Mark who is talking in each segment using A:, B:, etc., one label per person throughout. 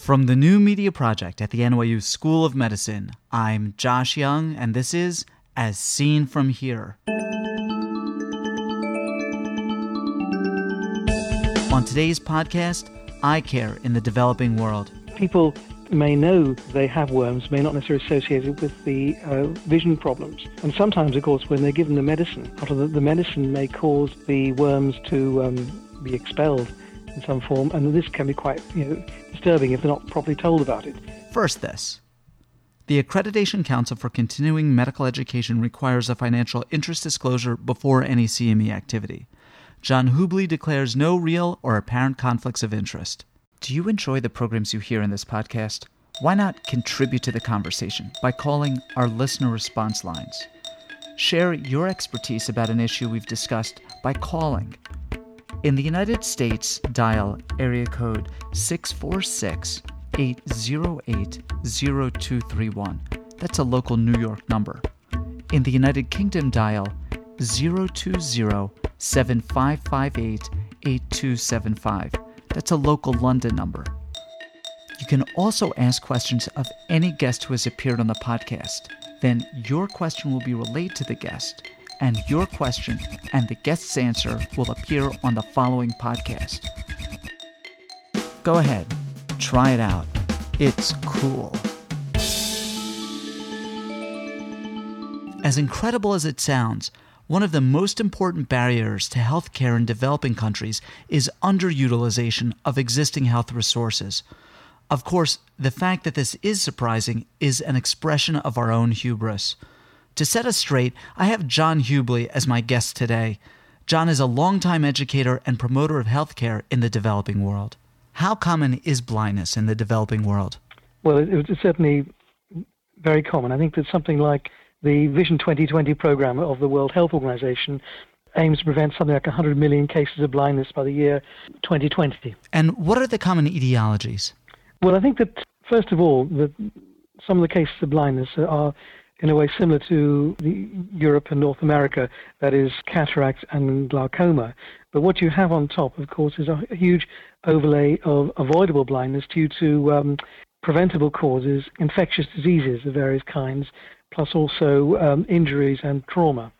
A: From the New Media Project at the NYU School of Medicine, I'm Josh Young, and this is As Seen From Here. On today's podcast, eye care in the developing world.
B: People may know they have worms, may not necessarily associate it with the uh, vision problems. And sometimes, of course, when they're given the medicine, the, the medicine may cause the worms to um, be expelled in some form, and this can be quite you know, disturbing if they're not properly told about it.
A: First, this. The Accreditation Council for Continuing Medical Education requires a financial interest disclosure before any CME activity. John Hubley declares no real or apparent conflicts of interest. Do you enjoy the programs you hear in this podcast? Why not contribute to the conversation by calling our listener response lines? Share your expertise about an issue we've discussed by calling in the United States, dial area code 646 808 0231. That's a local New York number. In the United Kingdom, dial 020 7558 8275. That's a local London number. You can also ask questions of any guest who has appeared on the podcast. Then your question will be relayed to the guest and your question and the guest's answer will appear on the following podcast. Go ahead, try it out. It's cool. As incredible as it sounds, one of the most important barriers to healthcare in developing countries is underutilization of existing health resources. Of course, the fact that this is surprising is an expression of our own hubris. To set us straight, I have John Hubley as my guest today. John is a longtime educator and promoter of healthcare in the developing world. How common is blindness in the developing world?
B: Well, it's certainly very common. I think that something like the Vision 2020 program of the World Health Organization aims to prevent something like 100 million cases of blindness by the year 2020.
A: And what are the common etiologies?
B: Well, I think that, first of all, that some of the cases of blindness are in a way similar to Europe and North America, that is cataract and glaucoma. But what you have on top, of course, is a huge overlay of avoidable blindness due to um, preventable causes, infectious diseases of various kinds, plus also um, injuries and trauma.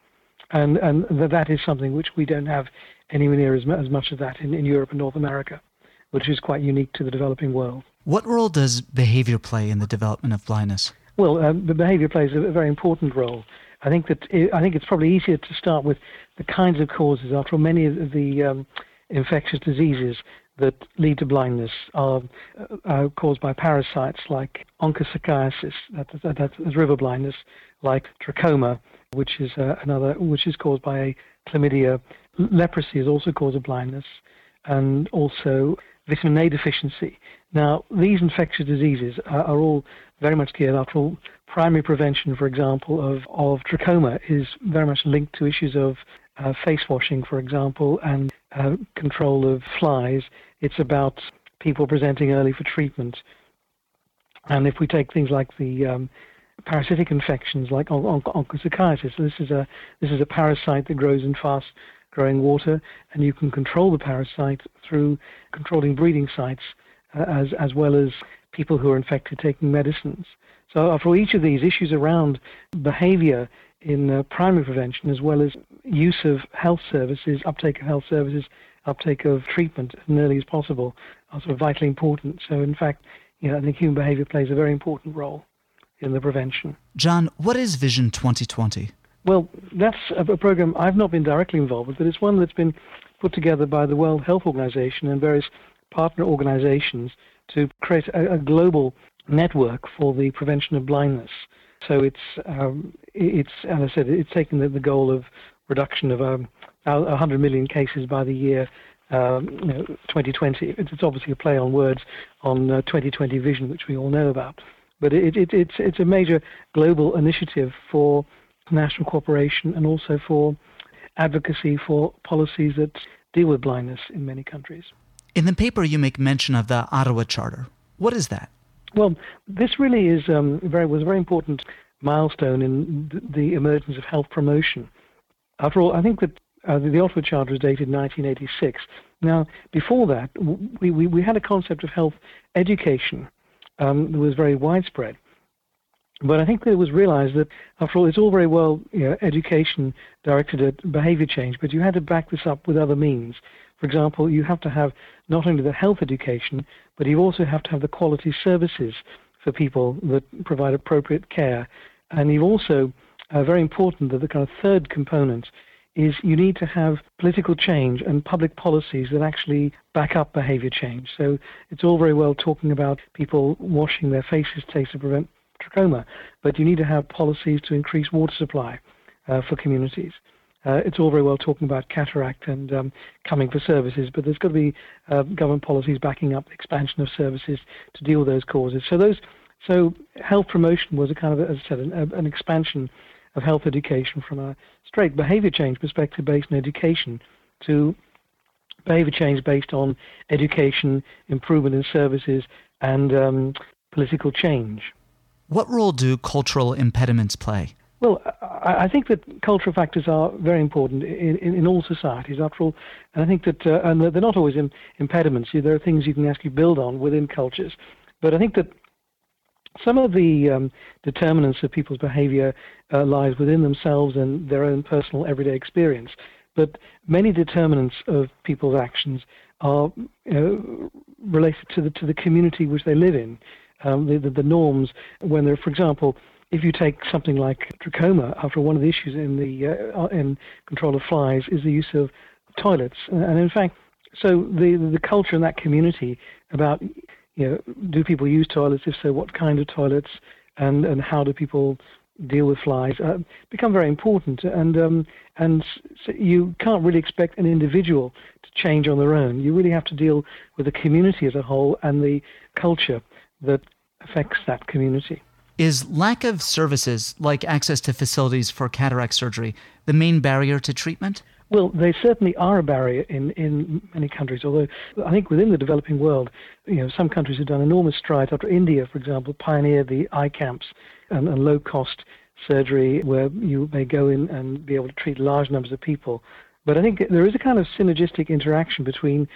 B: And, and that is something which we don't have anywhere near as, as much of that in, in Europe and North America, which is quite unique to the developing world.
A: What role does behavior play in the development of blindness?
B: Well, um, the behaviour plays a very important role. I think that it, I think it's probably easier to start with the kinds of causes. After all, many of the um, infectious diseases that lead to blindness are, uh, are caused by parasites like onchocerciasis, that's, that's river blindness, like trachoma, which is uh, another, which is caused by a chlamydia. Leprosy is also cause of blindness, and also vitamin A deficiency. Now, these infectious diseases are, are all very much geared after all. Primary prevention, for example, of, of trachoma is very much linked to issues of uh, face washing, for example, and uh, control of flies. It's about people presenting early for treatment. And if we take things like the um, parasitic infections like on- on- onchocerciasis, so this is a this is a parasite that grows in fast growing water, and you can control the parasite through controlling breeding sites uh, as as well as people who are infected taking medicines. So for each of these issues around behavior in uh, primary prevention as well as use of health services, uptake of health services, uptake of treatment as early as possible are sort of vitally important. So in fact, you know, I think human behavior plays a very important role in the prevention.
A: John, what is Vision 2020?
B: Well, that's a program I've not been directly involved with, but it's one that's been put together by the World Health Organization and various partner organizations to create a, a global network for the prevention of blindness. So it's um, it's as I said, it's taken the, the goal of reduction of um, 100 million cases by the year um, you know, 2020. It's obviously a play on words on uh, 2020 vision, which we all know about. But it, it, it's it's a major global initiative for national cooperation and also for advocacy for policies that deal with blindness in many countries.
A: In the paper, you make mention of the Ottawa Charter. What is that?
B: Well, this really is um, very was a very important milestone in the emergence of health promotion. After all, I think that uh, the Ottawa Charter is dated 1986, Now, before that, we, we, we had a concept of health education um, that was very widespread. But I think that it was realized that, after all, it's all very well you know, education directed at behavior change, but you had to back this up with other means. For example, you have to have not only the health education, but you also have to have the quality services for people that provide appropriate care. And you also, uh, very important, that the kind of third component is you need to have political change and public policies that actually back up behavior change. So it's all very well talking about people washing their faces to prevent trachoma, but you need to have policies to increase water supply uh, for communities. Uh, it's all very well talking about cataract and um, coming for services, but there's got to be uh, government policies backing up the expansion of services to deal with those causes. So those, so health promotion was a kind of, as I said, an, an expansion of health education from a straight behavior change perspective based on education to behavior change based on education, improvement in services, and um, political change.
A: What role do cultural impediments play?
B: Well, I think that cultural factors are very important in, in, in all societies, after all. And I think that, uh, and they're not always in, impediments. There are things you can actually build on within cultures. But I think that some of the um, determinants of people's behavior uh, lies within themselves and their own personal everyday experience. But many determinants of people's actions are you know, related to the to the community which they live in, um, the, the, the norms. When they're, for example, if you take something like trachoma, after one of the issues in the uh, in control of flies is the use of toilets, and in fact, so the the culture in that community about you know, do people use toilets? If so, what kind of toilets? And and how do people deal with flies? Uh, become very important. And um, and so you can't really expect an individual to change on their own. You really have to deal with the community as a whole and the culture that affects that community.
A: Is lack of services, like access to facilities for cataract surgery, the main barrier to treatment?
B: Well, they certainly are a barrier in, in many countries, although I think within the developing world, you know, some countries have done enormous strides. After India, for example, pioneered the eye camps and, and low cost surgery where you may go in and be able to treat large numbers of people. But I think there is a kind of synergistic interaction between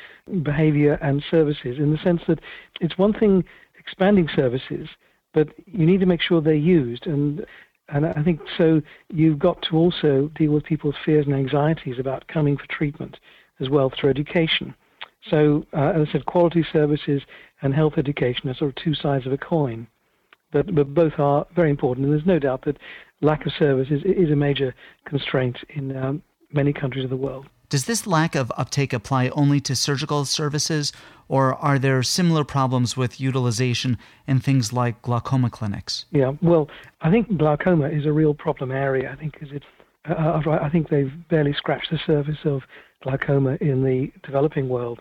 B: behavior and services in the sense that it's one thing expanding services, but you need to make sure they're used. And and I think so you've got to also deal with people's fears and anxieties about coming for treatment as well through education. So, uh, as I said, quality services and health education are sort of two sides of a coin, but, but both are very important. And there's no doubt that lack of services is a major constraint in um, many countries of the world.
A: Does this lack of uptake apply only to surgical services, or are there similar problems with utilization in things like glaucoma clinics?
B: Yeah, well, I think glaucoma is a real problem area. I think because it's, uh, uh I think they've barely scratched the surface of glaucoma in the developing world.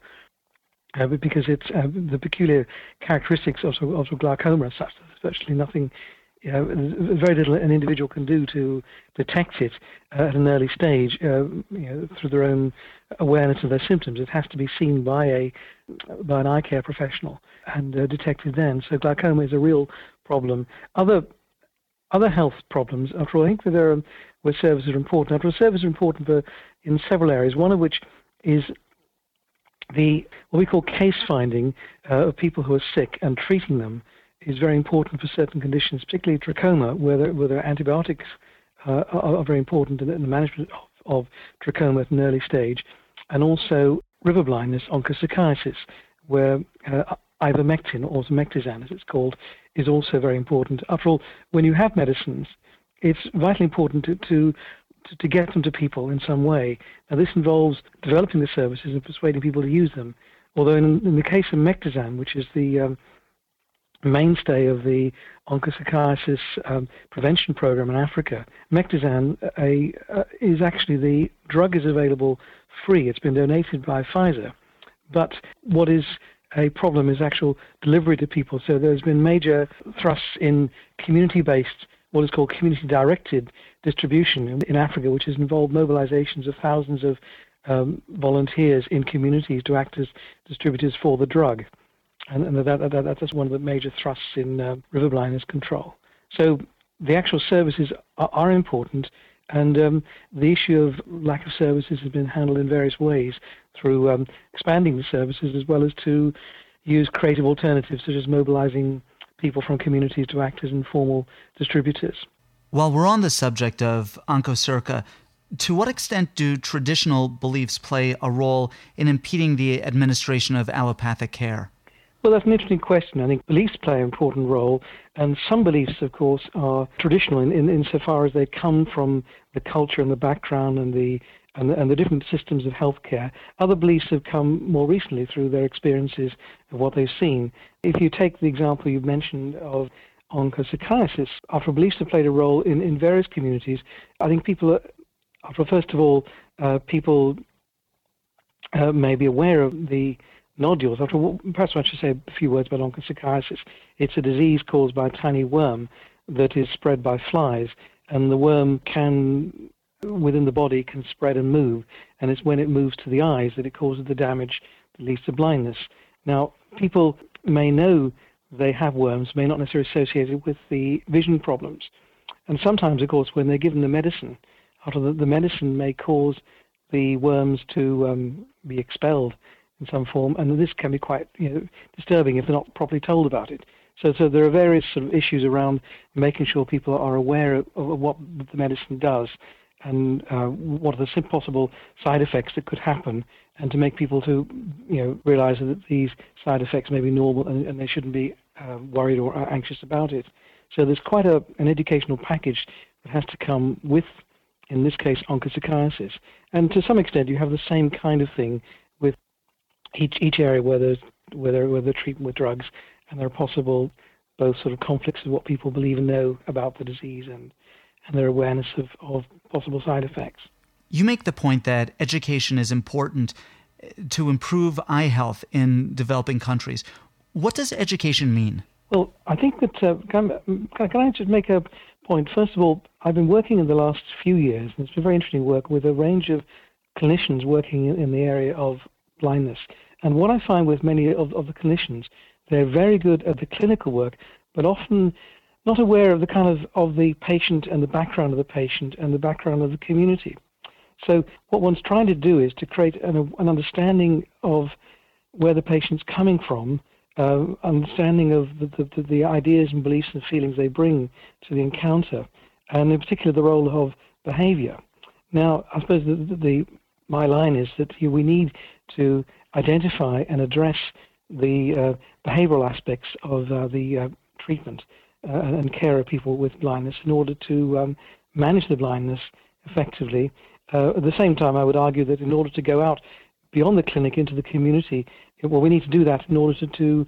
B: Uh, because it's uh, the peculiar characteristics of, of glaucoma are such that there's virtually nothing you know, very little an individual can do to detect it uh, at an early stage uh, you know, through their own awareness of their symptoms. It has to be seen by a by an eye care professional and uh, detected then. So glaucoma is a real problem. Other other health problems, after all, I think that there are where services are important. After all, services are important for in several areas. One of which is the what we call case finding uh, of people who are sick and treating them is very important for certain conditions, particularly trachoma, where there, where there antibiotics uh, are, are, very important in, the management of, of, trachoma at an early stage, and also river blindness, onchocerciasis, where uh, ivermectin, or mectizan as it's called, is also very important. After all, when you have medicines, it's vitally important to, to to, to, get them to people in some way. Now, this involves developing the services and persuading people to use them. Although, in, in the case of Mectizan, which is the um, mainstay of the onchocerciasis um, prevention program in Africa. Mectizan a, uh, is actually the drug is available free. It's been donated by Pfizer, but what is a problem is actual delivery to people. So there's been major thrusts in community-based, what is called community-directed distribution in, in Africa, which has involved mobilizations of thousands of um, volunteers in communities to act as distributors for the drug and, and that, that, that's one of the major thrusts in uh, river blindness control. So the actual services are, are important, And um, the issue of lack of services has been handled in various ways through um, expanding the services as well as to use creative alternatives such as mobilizing people from communities to act as informal distributors.
A: While we're on the subject of Onchocerca, to what extent do traditional beliefs play a role in impeding the administration of allopathic care?
B: Well, that's an interesting question. I think beliefs play an important role, and some beliefs, of course, are traditional in, in, insofar as they come from the culture and the background and the and the, and the different systems of healthcare. Other beliefs have come more recently through their experiences of what they've seen. If you take the example you mentioned of onchocerciasis, after beliefs have played a role in, in various communities, I think people are, first of all, uh, people uh, may be aware of the nodules. After, perhaps I should say a few words about onchocerciasis. It's a disease caused by a tiny worm that is spread by flies, and the worm can within the body can spread and move, and it's when it moves to the eyes that it causes the damage that leads to blindness. Now, people may know they have worms, may not necessarily associate it with the vision problems. And sometimes, of course, when they're given the medicine, after the, the medicine may cause the worms to um, be expelled in some form, and this can be quite you know, disturbing if they're not properly told about it. So, so there are various sort of issues around making sure people are aware of, of what the medicine does and uh, what are the possible side effects that could happen, and to make people to you know realize that these side effects may be normal and, and they shouldn't be uh, worried or anxious about it. So there's quite a, an educational package that has to come with, in this case, onchocerciasis. And to some extent, you have the same kind of thing each each area where there's where there, where the treatment with drugs, and there are possible both sort of conflicts of what people believe and know about the disease and and their awareness of, of possible side effects.
A: You make the point that education is important eh, to improve eye health in developing countries. What does education mean?
B: Well, I think that uh, can, can, I just make a point? First of all, I've been working in the last few years, and it's been very interesting work with a range of clinicians working in, in the area of blindness. And what I find with many of, of the clinicians, they're very good at the clinical work, but often not aware of the kind of of the patient and the background of the patient and the background of the community. So what one's trying to do is to create an, an understanding of where the patient's coming from, uh, understanding of the, the, the, ideas and beliefs and feelings they bring to the encounter, and in particular the role of behavior. Now, I suppose the, the my line is that we need to identify and address the uh, behavioral aspects of uh, the uh, treatment uh, and care of people with blindness in order to um, manage the blindness effectively. Uh, at the same time, I would argue that in order to go out beyond the clinic into the community, well, we need to do that in order to, to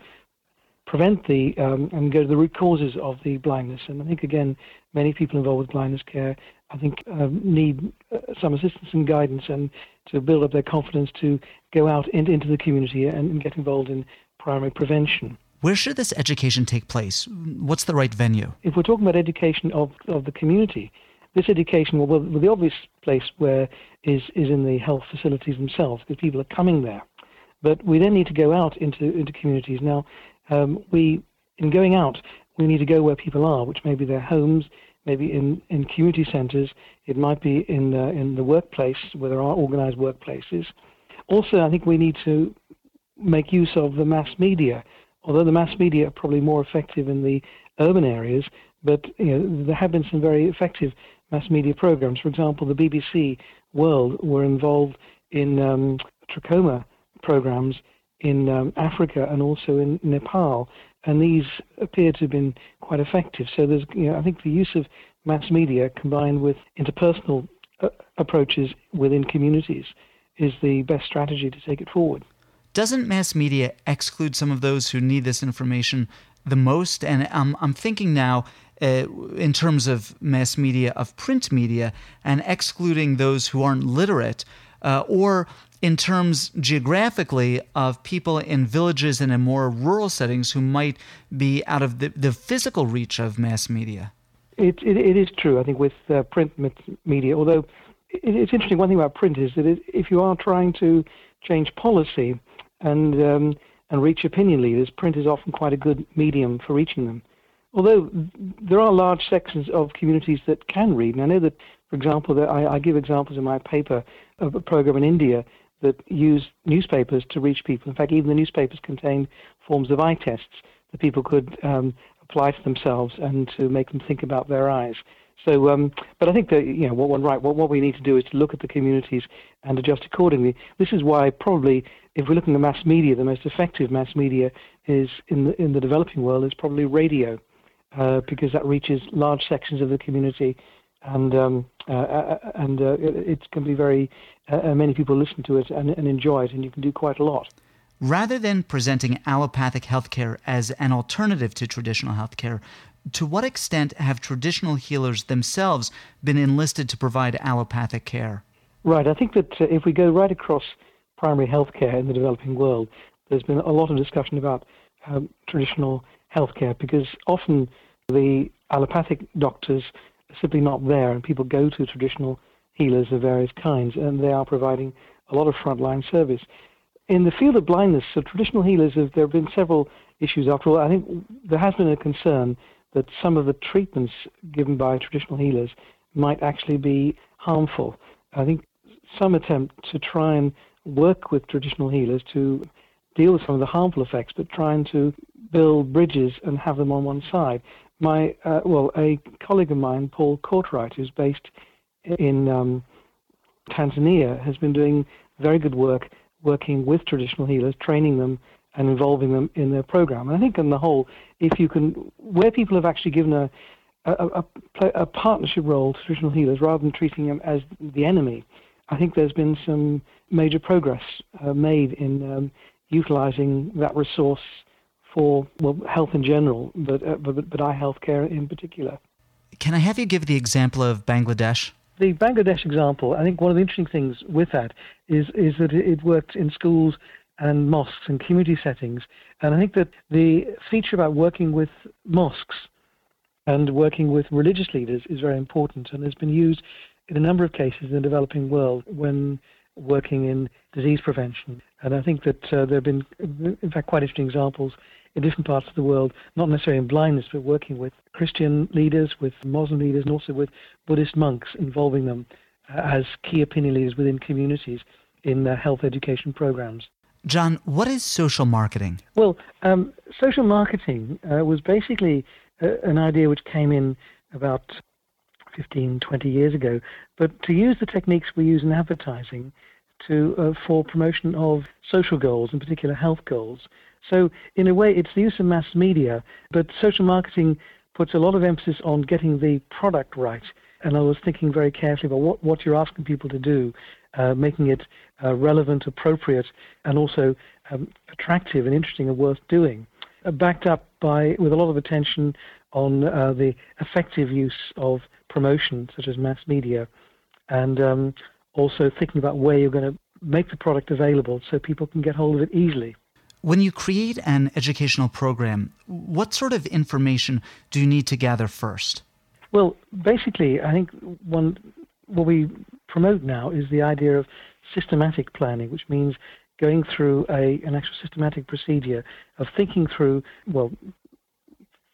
B: prevent the um, and go to the root causes of the blindness. And I think again, many people involved with blindness care, I think, um, need uh, some assistance and guidance and to build up their confidence to go out in, into the community and, and get involved in primary prevention.
A: Where should this education take place? What's the right venue?
B: If we're talking about education of, of the community, this education, well, well, the obvious place where is, is in the health facilities themselves, because people are coming there. But we then need to go out into, into communities. Now, um, we, in going out, we need to go where people are, which may be their homes, maybe in, in community centres, it might be in, uh, in the workplace where there are organised workplaces. Also, I think we need to make use of the mass media although the mass media are probably more effective in the urban areas, but you know, there have been some very effective mass media programs. For example, the BBC World were involved in um, trachoma programs in um, Africa and also in Nepal, and these appear to have been quite effective. So there's, you know, I think the use of mass media combined with interpersonal uh, approaches within communities is the best strategy to take it forward
A: doesn't mass media exclude some of those who need this information the most? And I'm, I'm thinking now uh, in terms of mass media, of print media, and excluding those who aren't literate, uh, or in terms geographically of people in villages and in more rural settings who might be out of the, the physical reach of mass media.
B: It, it, it is true, I think, with uh, print media, although it's interesting. One thing about print is that if you are trying to change policy, and um, and reach opinion leaders, print is often quite a good medium for reaching them. Although there are large sections of communities that can read, and I know that, for example, I, I give examples in my paper of a program in India that used newspapers to reach people. In fact, even the newspapers contained forms of eye tests that people could um, apply to themselves and to make them think about their eyes. So, um, but I think that you know what one right. What, what we need to do is to look at the communities and adjust accordingly. This is why probably, if we're looking at mass media, the most effective mass media is in the in the developing world is probably radio, uh, because that reaches large sections of the community, and um, uh, uh and uh, it, can be very uh, many people listen to it and, and enjoy it, and you can do quite a lot.
A: Rather than presenting allopathic healthcare as an alternative to traditional healthcare, to what extent have traditional healers themselves been enlisted to provide allopathic care?
B: Right. I think that uh, if we go right across primary healthcare in the developing world, there's been a lot of discussion about um, traditional healthcare because often the allopathic doctors simply not there and people go to traditional healers of various kinds and they are providing a lot of frontline service in the field of blindness, so traditional healers have there have been several issues. After all, I think there has been a concern that some of the treatments given by traditional healers might actually be harmful. I think some attempt to try and work with traditional healers to deal with some of the harmful effects, but trying to build bridges and have them on one side. My uh, well, a colleague of mine, Paul Courtright, who's based in um, Tanzania, has been doing very good work working with traditional healers, training them and involving them in their program. And I think on the whole, if you can, where people have actually given a, a, a, a partnership role to traditional healers rather than treating them as the enemy, I think there's been some major progress uh, made in um, utilizing that resource for well, health in general, but, uh, but, but eye health care in particular.
A: Can I have you give the example of Bangladesh?
B: the Bangladesh example, I think one of the interesting things with that is is that it worked in schools and mosques and community settings. And I think that the feature about working with mosques and working with religious leaders is very important and has been used in a number of cases in the developing world when working in disease prevention. And I think that uh, there have been, in fact, quite interesting examples in different parts of the world, not necessarily in blindness, but working with Christian leaders, with Muslim leaders, and also with Buddhist monks, involving them uh, as key opinion leaders within communities in uh, health education programs.
A: John, what is social marketing?
B: Well, um, social marketing uh, was basically uh, an idea which came in about 15, 20 years ago, but to use the techniques we use in advertising to uh, for promotion of social goals, in particular health goals. So, in a way, it's the use of mass media, but social marketing puts a lot of emphasis on getting the product right. And I was thinking very carefully about what, what you're asking people to do, uh, making it uh, relevant, appropriate, and also um, attractive and interesting and worth doing. Uh, backed up by with a lot of attention on uh, the effective use of promotion, such as mass media, and um, also thinking about where you're going to make the product available so people can get hold of it easily.
A: When you create an educational program, what sort of information do you need to gather first?
B: Well, basically, I think one what we promote now is the idea of systematic planning, which means going through a, an actual systematic procedure of thinking through, well,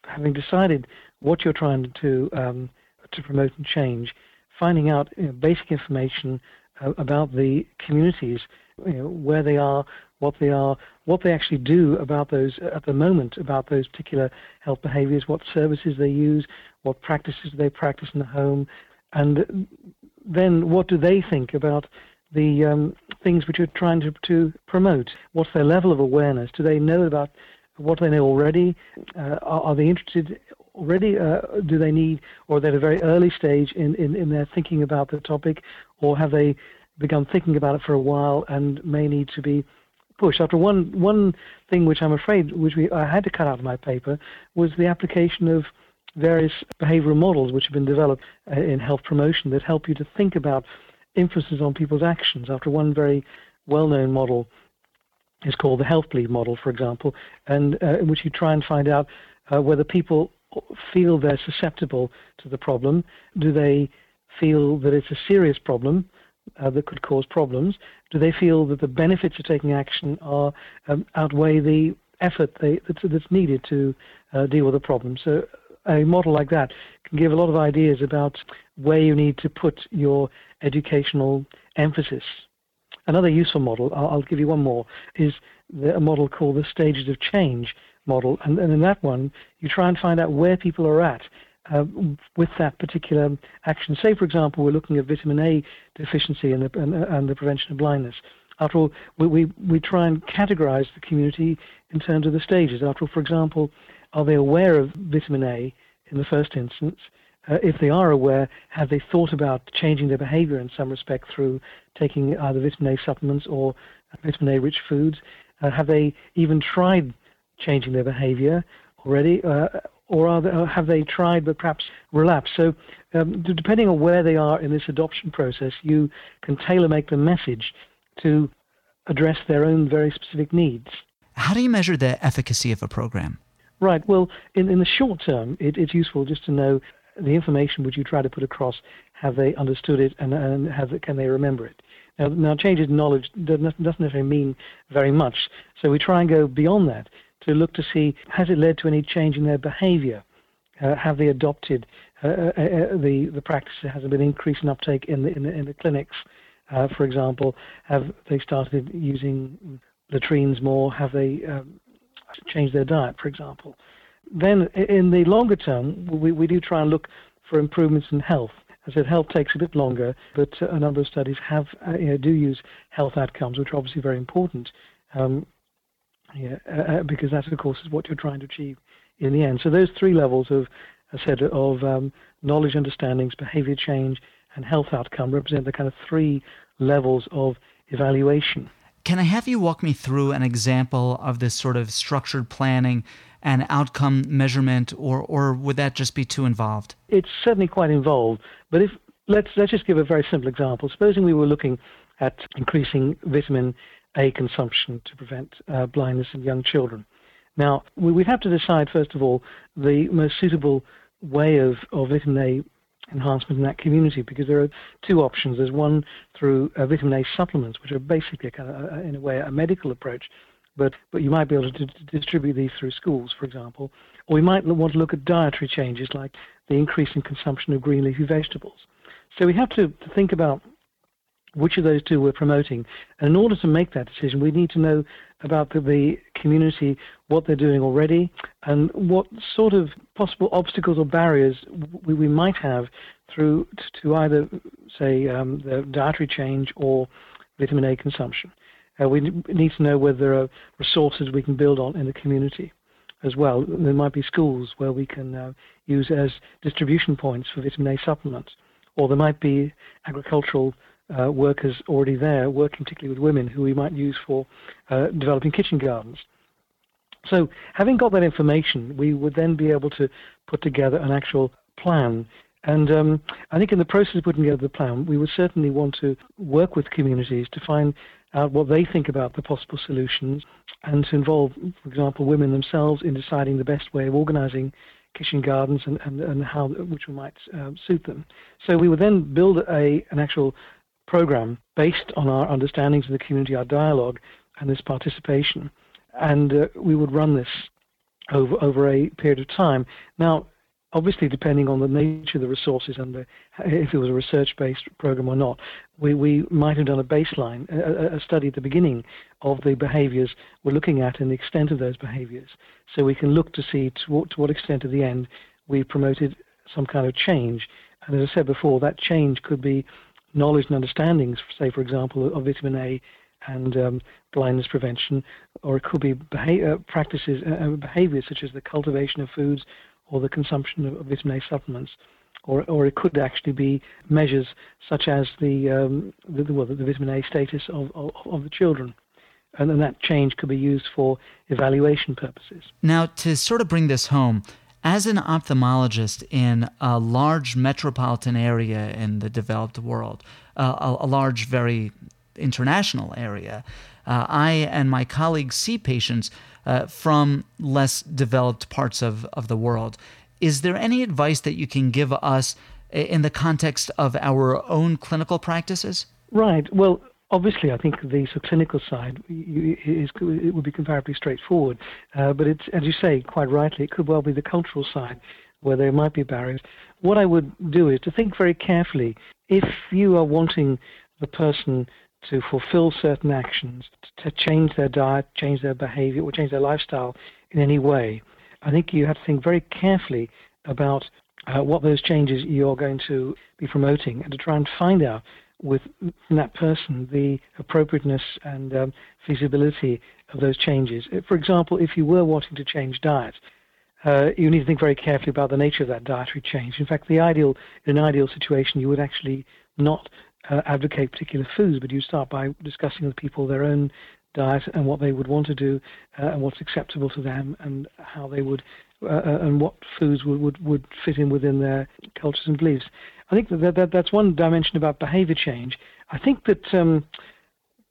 B: having decided what you're trying to um, to promote and change, finding out you know, basic information uh, about the communities, you know, where they are, what they are, what they actually do about those at the moment about those particular health behaviors, what services they use, what practices they practice in the home, and then what do they think about the um, things which you're trying to, to promote? What's their level of awareness? Do they know about what they know already? Uh, are, are, they interested already? Uh, do they need, or are they at a very early stage in, in, in their thinking about the topic, or have they begun thinking about it for a while and may need to be push. After one one thing which I'm afraid which we I had to cut out of my paper was the application of various behavioral models which have been developed uh, in health promotion that help you to think about influences on people's actions. After one very well-known model is called the health belief model, for example, and uh, in which you try and find out uh, whether people feel they're susceptible to the problem. Do they feel that it's a serious problem? Uh, that could cause problems? Do they feel that the benefits of taking action are um, outweigh the effort they, that's, that's, needed to uh, deal with the problem? So a model like that can give a lot of ideas about where you need to put your educational emphasis. Another useful model, I'll, I'll give you one more, is the, a model called the stages of change model. And, and, in that one, you try and find out where people are at uh, with that particular action. Say, for example, we're looking at vitamin A deficiency and the, and, and the prevention of blindness. After all, we, we, we try and categorize the community in terms of the stages. After all, for example, are they aware of vitamin A in the first instance? Uh, if they are aware, have they thought about changing their behavior in some respect through taking either vitamin A supplements or vitamin A rich foods? Uh, have they even tried changing their behavior already? Uh, or they, have they tried but perhaps relapsed? So, um, depending on where they are in this adoption process, you can tailor make the message to address their own very specific needs.
A: How do you measure the efficacy of a program?
B: Right. Well, in, in the short term, it, it's useful just to know the information which you try to put across. Have they understood it, and, and have, can they remember it? Now, now changes in knowledge doesn't necessarily mean very much. So we try and go beyond that to look to see has it led to any change in their behavior? Uh, have they adopted uh, uh, uh the the practice? Has there been increase in uptake in the in the, in the clinics? Uh, for example, have they started using latrines more? Have they um, changed their diet, for example? Then, in the longer term, we, we do try and look for improvements in health. I said health takes a bit longer, but a number of studies have uh, you know, do use health outcomes, which are obviously very important. Um, yeah, uh, uh, because that, of course, is what you're trying to achieve in the end. So those three levels of, I said, of um, knowledge, understandings, behavior change, and health outcome represent the kind of three levels of evaluation.
A: Can I have you walk me through an example of this sort of structured planning and outcome measurement, or, or would that just be too involved?
B: It's certainly quite involved, but if let's let's just give a very simple example. Supposing we were looking at increasing vitamin a consumption to prevent uh, blindness in young children. Now, we, have to decide, first of all, the most suitable way of, of vitamin A enhancement in that community because there are two options. There's one through uh, vitamin A supplements, which are basically kind of, uh, in a way, a medical approach, but, but you might be able to, to distribute these through schools, for example. Or we might want to look at dietary changes like the increase in consumption of green leafy vegetables. So we have to, to think about which of those two we're promoting. And in order to make that decision, we need to know about the, the, community, what they're doing already, and what sort of possible obstacles or barriers we, we might have through to either, say, um, the dietary change or vitamin A consumption. Uh, we need to know whether there are resources we can build on in the community as well. There might be schools where we can uh, use as distribution points for vitamin A supplements, or there might be agricultural uh, workers already there, working particularly with women who we might use for uh, developing kitchen gardens. So, having got that information, we would then be able to put together an actual plan. And um, I think in the process of putting together the plan, we would certainly want to work with communities to find out what they think about the possible solutions and to involve, for example, women themselves in deciding the best way of organizing kitchen gardens and, and, and how which might uh, suit them. So we would then build a, an actual program based on our understandings of the community, our dialogue, and this participation. And uh, we would run this over, over a period of time. Now, obviously, depending on the nature of the resources and the, if it was a research based program or not, we, we might have done a baseline, a, a study at the beginning of the behaviors we're looking at and the extent of those behaviors. So we can look to see to what, to what extent at the end we promoted some kind of change. And as I said before, that change could be knowledge and understandings, say, for example, of vitamin A and um, blindness prevention, or it could be uh, practices, uh, uh, behaviors such as the cultivation of foods or the consumption of, of vitamin A supplements. Or, or it could actually be measures such as the, um, the, well, the vitamin A status of, of, of the children and then that change could be used for evaluation purposes.
A: Now, to sort of bring this home, as an ophthalmologist in a large metropolitan area in the developed world, uh, a, a, large, very international area, uh, I and my colleagues see patients uh, from less developed parts of, of the world. Is there any advice that you can give us in the context of our own clinical practices?
B: Right. Well, Obviously, I think the clinical side is, it would be comparably straightforward, uh, but it's as you say quite rightly, it could well be the cultural side where there might be barriers. What I would do is to think very carefully if you are wanting the person to fulfill certain actions, to change their diet, change their behavior, or change their lifestyle in any way. I think you have to think very carefully about uh, what those changes you're going to be promoting and to try and find out with that person the appropriateness and um, feasibility of those changes. For example, if you were wanting to change diet, uh, you need to think very carefully about the nature of that dietary change. In fact, the ideal, in an ideal situation, you would actually not uh, advocate particular foods, but you start by discussing with people their own diet and what they would want to do uh, and what's acceptable to them and how they would uh, uh, and what foods would, would, would fit in within their cultures and beliefs. I think that, that that's one dimension about behavior change. I think that um,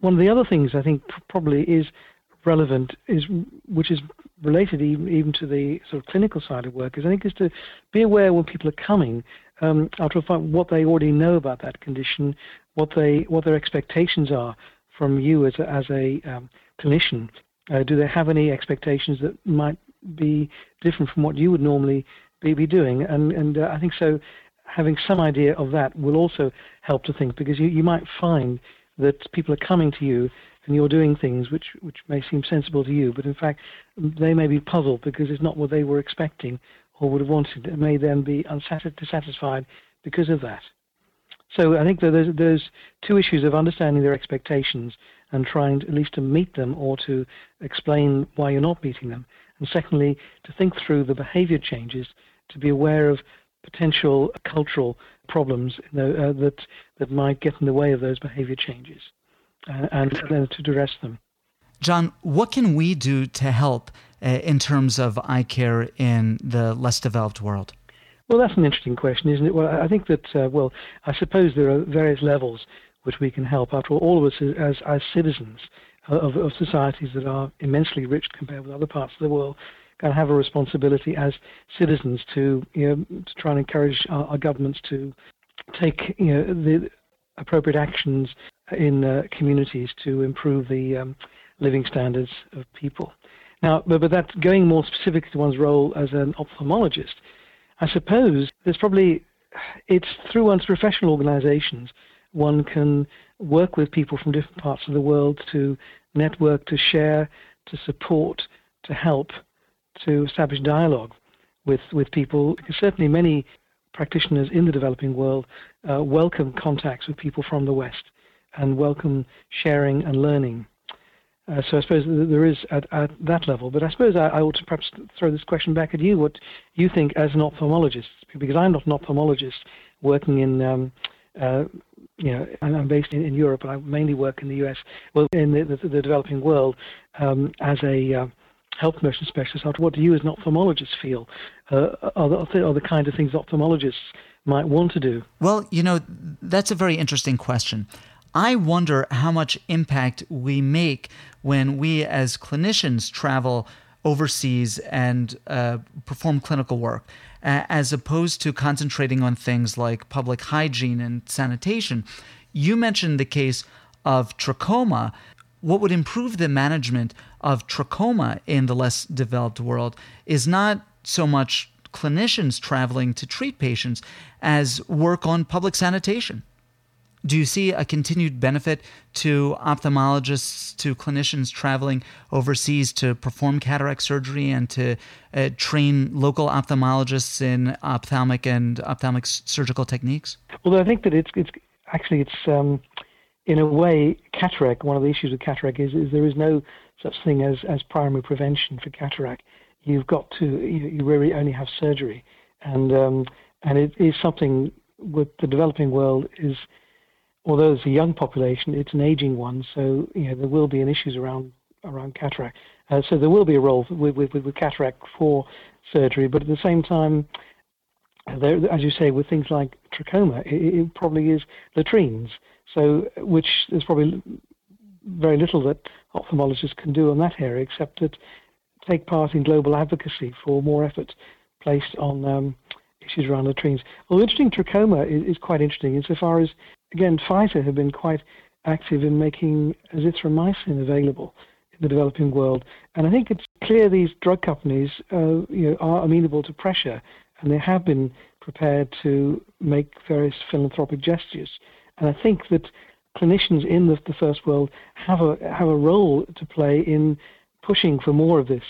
B: one of the other things I think probably is relevant is which is related even, even to the sort of clinical side of work is I think is to be aware when people are coming um, after what they already know about that condition, what they what their expectations are from you as a, as a um, clinician. Uh, do they have any expectations that might be different from what you would normally be, be doing? And and uh, I think so. Having some idea of that will also help to think because you, you might find that people are coming to you and you're doing things which, which may seem sensible to you, but in fact they may be puzzled because it's not what they were expecting or would have wanted and may then be dissatisfied because of that. So I think that there's, there's two issues of understanding their expectations and trying to, at least to meet them or to explain why you're not meeting them. And secondly, to think through the behavior changes, to be aware of potential cultural problems uh, that, that might get in the way of those behavior changes uh, and then to address them.
A: John, what can we do to help uh, in terms of eye care in the less developed world?
B: Well, that's an interesting question, isn't it? Well, I think that, uh, well, I suppose there are various levels which we can help. After all, all of us as, as citizens of, of societies that are immensely rich compared with other parts of the world can have a responsibility as citizens to, you know, to try and encourage our, our governments to take you know, the appropriate actions in uh, communities to improve the um, living standards of people. Now, but, but that's going more specifically to one's role as an ophthalmologist. I suppose there's probably it's through one's professional organizations one can work with people from different parts of the world to network, to share, to support, to help, to establish dialogue with, with people. Certainly many practitioners in the developing world uh, welcome contacts with people from the West and welcome sharing and learning. Uh, so I suppose there is at, at, that level. But I suppose I, I, ought to perhaps throw this question back at you. What you think as an ophthalmologist, because I'm not an ophthalmologist working in, um, uh, you know, I'm based in, in, Europe, and I mainly work in the US, well, in the, the, the developing world um, as a uh, health promotion specialist. What do you as an ophthalmologist feel uh, are, the, are the kind of things ophthalmologists might want to do?
A: Well, you know, that's a very interesting question. I wonder how much impact we make when we as clinicians travel overseas and uh, perform clinical work, as opposed to concentrating on things like public hygiene and sanitation. You mentioned the case of trachoma. What would improve the management of trachoma in the less developed world is not so much clinicians traveling to treat patients as work on public sanitation. Do you see a continued benefit to ophthalmologists, to clinicians traveling overseas to perform cataract surgery and to uh, train local ophthalmologists in ophthalmic and ophthalmic surgical techniques?
B: Well, I think that it's, it's actually it's um, in a way cataract. One of the issues with cataract is, is there is no such thing as, as primary prevention for cataract. You've got to you, you really only have surgery, and um, and it is something with the developing world is although it's a young population, it's an aging one, so you know there will be issues around around cataract. Uh, so there will be a role with, with, with, cataract for surgery, but at the same time, there, as you say, with things like trachoma, it, it, probably is latrines. So which is probably very little that ophthalmologists can do on that area except that take part in global advocacy for more effort placed on um, issues around latrines. Well, interesting trachoma is, is quite interesting insofar as again, Pfizer have been quite active in making azithromycin available in the developing world. And I think it's clear these drug companies uh, you know, are amenable to pressure and they have been prepared to make various philanthropic gestures. And I think that clinicians in the, the first world have a have a role to play in pushing for more of this.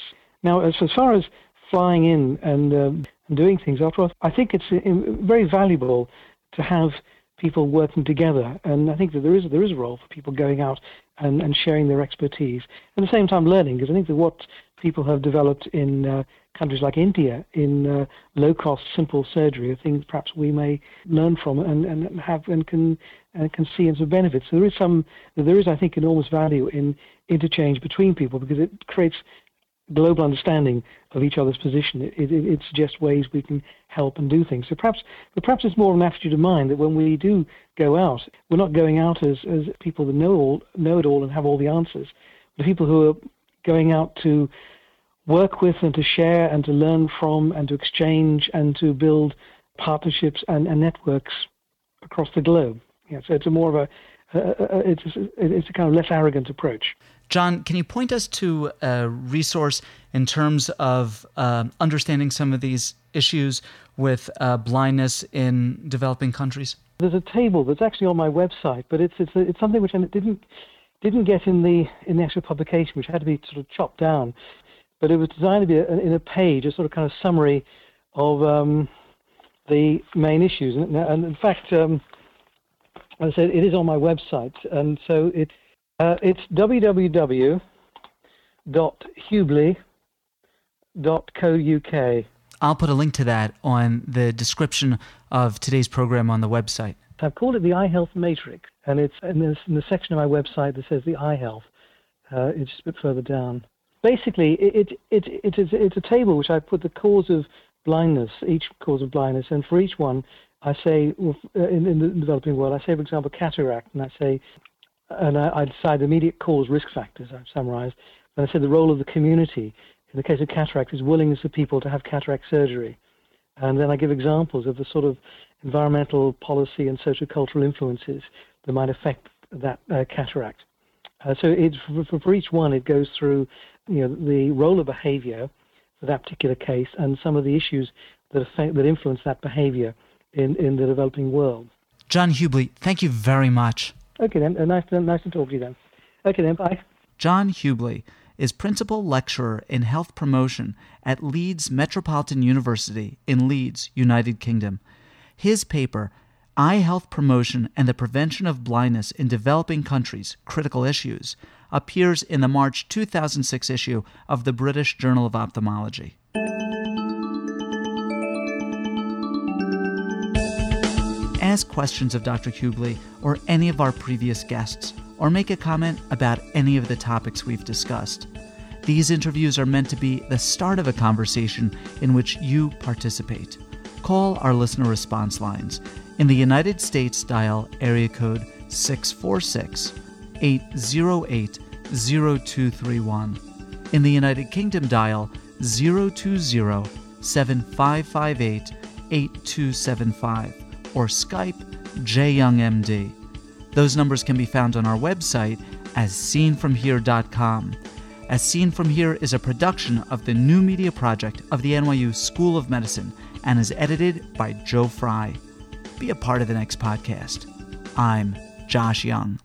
B: Now, as, as far as flying in and, um, and doing things, after all, I think it's uh, very valuable to have people working together. And I think that there is there is a role for people going out and, and sharing their expertise. At the same time, learning, because I think that what people have developed in uh, countries like India in uh, low-cost, simple surgery are things perhaps we may learn from and, and have and can and can see some benefits. So there is some, there is, I think, enormous value in interchange between people because it creates global understanding of each other's position. It, it, it, suggests ways we can help and do things. So perhaps, but perhaps it's more of an attitude of mind that when we do go out, we're not going out as, as people that know all, know it all and have all the answers. The people who are going out to work with and to share and to learn from and to exchange and to build partnerships and, and networks across the globe. Yeah, so it's a more of a, it's, a, it's a kind of less arrogant approach.
A: John, can you point us to a resource in terms of uh, understanding some of these issues with uh, blindness in developing countries?
B: There's a table that's actually on my website, but it's it's, it's something which I didn't didn't get in the in the actual publication, which had to be sort of chopped down. But it was designed to be a, in a page, a sort of kind of summary of um, the main issues. And, and in fact, um, I said, it is on my website, and so it uh, it's www.hubley.co.uk.
A: I'll put a link to that on the description of today's program on the website.
B: I've called it the eye health matrix, and it's in, this, in the section of my website that says the eye health. Uh, it's just a bit further down. Basically, it, it, it, it is, it's a table which I put the cause of blindness, each cause of blindness, and for each one, I say uh, in, in the developing world, I say, for example, cataract, and I say and I, I decide the immediate cause risk factors, I've summarized. And I said the role of the community in the case of cataract is willingness of people to have cataract surgery. And then I give examples of the sort of environmental policy and sociocultural influences that might affect that uh, cataract. Uh, so it's, for, for, each one, it goes through you know, the role of behavior for that particular case and some of the issues that, affect, that influence that behavior in, in the developing world.
A: John Hubley, thank you very much.
B: Okay then, uh, nice to, nice to talk to you then. Okay then, bye.
A: John Hubley is Principal Lecturer in Health Promotion at Leeds Metropolitan University in Leeds, United Kingdom. His paper, Eye Health Promotion and the Prevention of Blindness in Developing Countries Critical Issues, appears in the March 2006 issue of the British Journal of Ophthalmology. Ask questions of Dr. Hubley or any of our previous guests, or make a comment about any of the topics we've discussed. These interviews are meant to be the start of a conversation in which you participate. Call our listener response lines. In the United States, dial area code 646 808 0231. In the United Kingdom, dial 020 7558 8275 or Skype jyoungmd. Those numbers can be found on our website asseenfromhere.com. As Seen From Here is a production of the New Media Project of the NYU School of Medicine and is edited by Joe Fry. Be a part of the next podcast. I'm Josh Young.